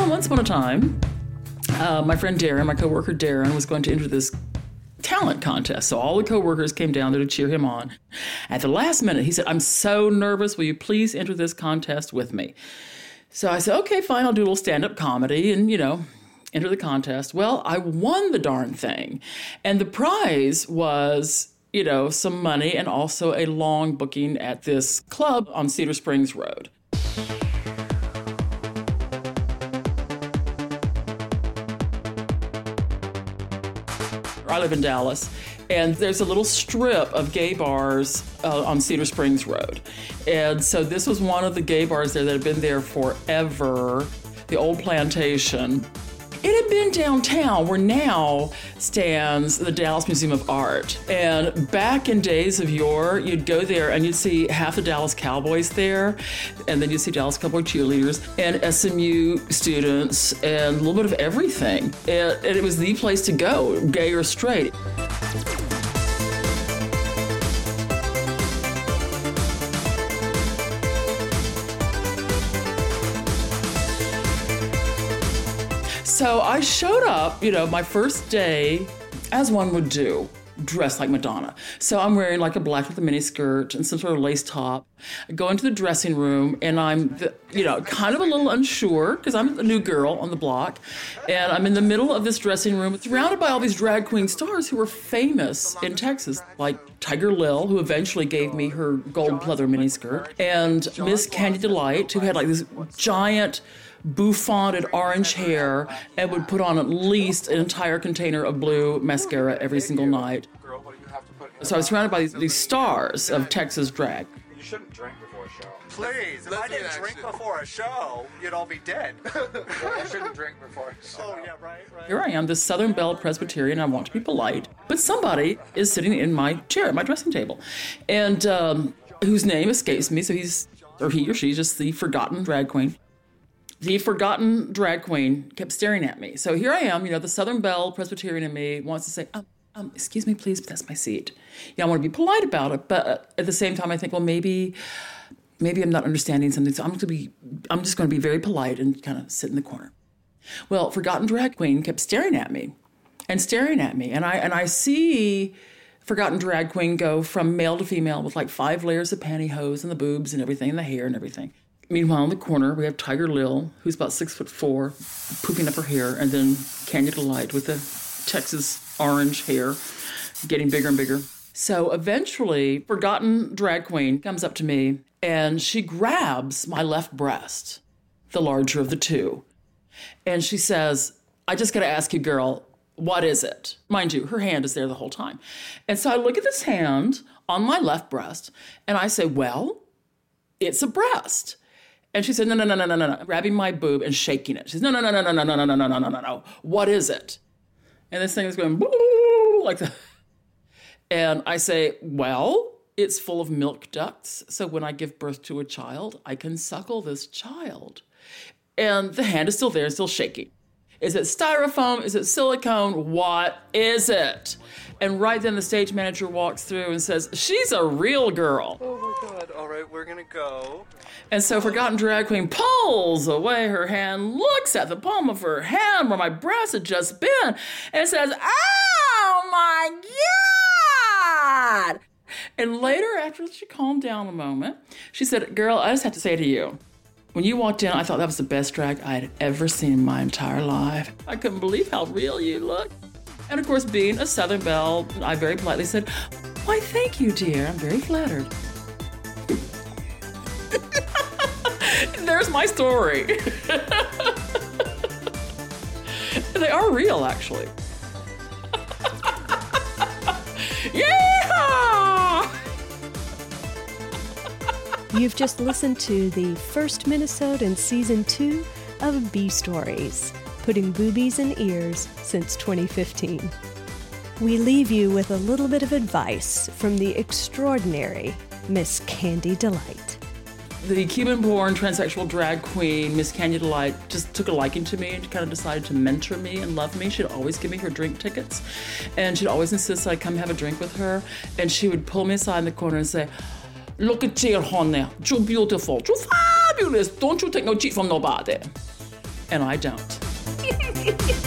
Well, once upon a time, uh, my friend Darren, my coworker Darren, was going to enter this talent contest. So all the coworkers came down there to cheer him on. At the last minute, he said, I'm so nervous. Will you please enter this contest with me? So I said, okay, fine, I'll do a little stand up comedy and, you know, enter the contest. Well, I won the darn thing. And the prize was, you know, some money and also a long booking at this club on Cedar Springs Road. I live in Dallas, and there's a little strip of gay bars uh, on Cedar Springs Road. And so this was one of the gay bars there that had been there forever, the old plantation. It had been downtown where now stands the Dallas Museum of Art. And back in days of yore, you'd go there and you'd see half the Dallas Cowboys there, and then you'd see Dallas Cowboy cheerleaders and SMU students and a little bit of everything. And, and it was the place to go, gay or straight. So I showed up, you know, my first day, as one would do, dressed like Madonna. So I'm wearing like a black with a mini skirt and some sort of lace top. I go into the dressing room and I'm, the, you know, kind of a little unsure because I'm a new girl on the block. And I'm in the middle of this dressing room surrounded by all these drag queen stars who were famous in Texas, like Tiger Lil, who eventually gave me her gold pleather miniskirt, and Miss Candy Delight, who had like this giant bouffanted orange hair and would put on at least an entire container of blue mascara every single night. So I was surrounded by these, these stars of Texas drag. You shouldn't drink before a show. Please, if I Let's didn't drink action. before a show, you'd all be dead. you shouldn't drink before a show. oh, yeah, right, right. Here I am, this Southern Belle Presbyterian. I want to be polite, but somebody is sitting in my chair at my dressing table, and um, whose name escapes me. So he's or he or she's just the forgotten drag queen. The forgotten drag queen kept staring at me. So here I am, you know, the Southern Belle Presbyterian in me wants to say, um, um, excuse me, please, but that's my seat. Yeah, I want to be polite about it, but uh, at the same time, I think, well, maybe, maybe I'm not understanding something, so I'm going to be, I'm just going to be very polite and kind of sit in the corner. Well, Forgotten Drag Queen kept staring at me and staring at me. And I and I see Forgotten Drag Queen go from male to female with like five layers of pantyhose and the boobs and everything and the hair and everything. Meanwhile, in the corner, we have Tiger Lil, who's about six foot four, pooping up her hair, and then Candy Delight with the Texas orange hair getting bigger and bigger. So eventually, Forgotten Drag Queen comes up to me and she grabs my left breast, the larger of the two. And she says, I just got to ask you, girl, what is it? Mind you, her hand is there the whole time. And so I look at this hand on my left breast and I say, Well, it's a breast. And she said, No, no, no, no, no, no, no, grabbing my boob and shaking it. She says, No, no, no, no, no, no, no, no, no, no, no, no, no, no. What is it? And this thing is going like that. And I say, Well, it's full of milk ducts. So when I give birth to a child, I can suckle this child. And the hand is still there, still shaking. Is it styrofoam? Is it silicone? What is it? And right then the stage manager walks through and says, She's a real girl. Oh my god. All right, we're gonna go. And so Forgotten Drag Queen pulls away her hand, looks at the palm of her hand where my breast had just been, and says, Oh my God! And later, after she calmed down a moment, she said, Girl, I just have to say to you, when you walked in, I thought that was the best drag I had ever seen in my entire life. I couldn't believe how real you looked. And of course, being a Southern Belle, I very politely said, Why, thank you, dear. I'm very flattered. There's my story. they are real, actually. yeah! You've just listened to the first minisode in season two of B Stories, putting boobies in ears since 2015. We leave you with a little bit of advice from the extraordinary Miss Candy Delight. The Cuban born transsexual drag queen, Miss Candy Delight, just took a liking to me and kind of decided to mentor me and love me. She'd always give me her drink tickets. And she'd always insist I come have a drink with her. And she would pull me aside in the corner and say, Look at you, honey. You're beautiful. You're fabulous. Don't you take no cheat from nobody. and I don't.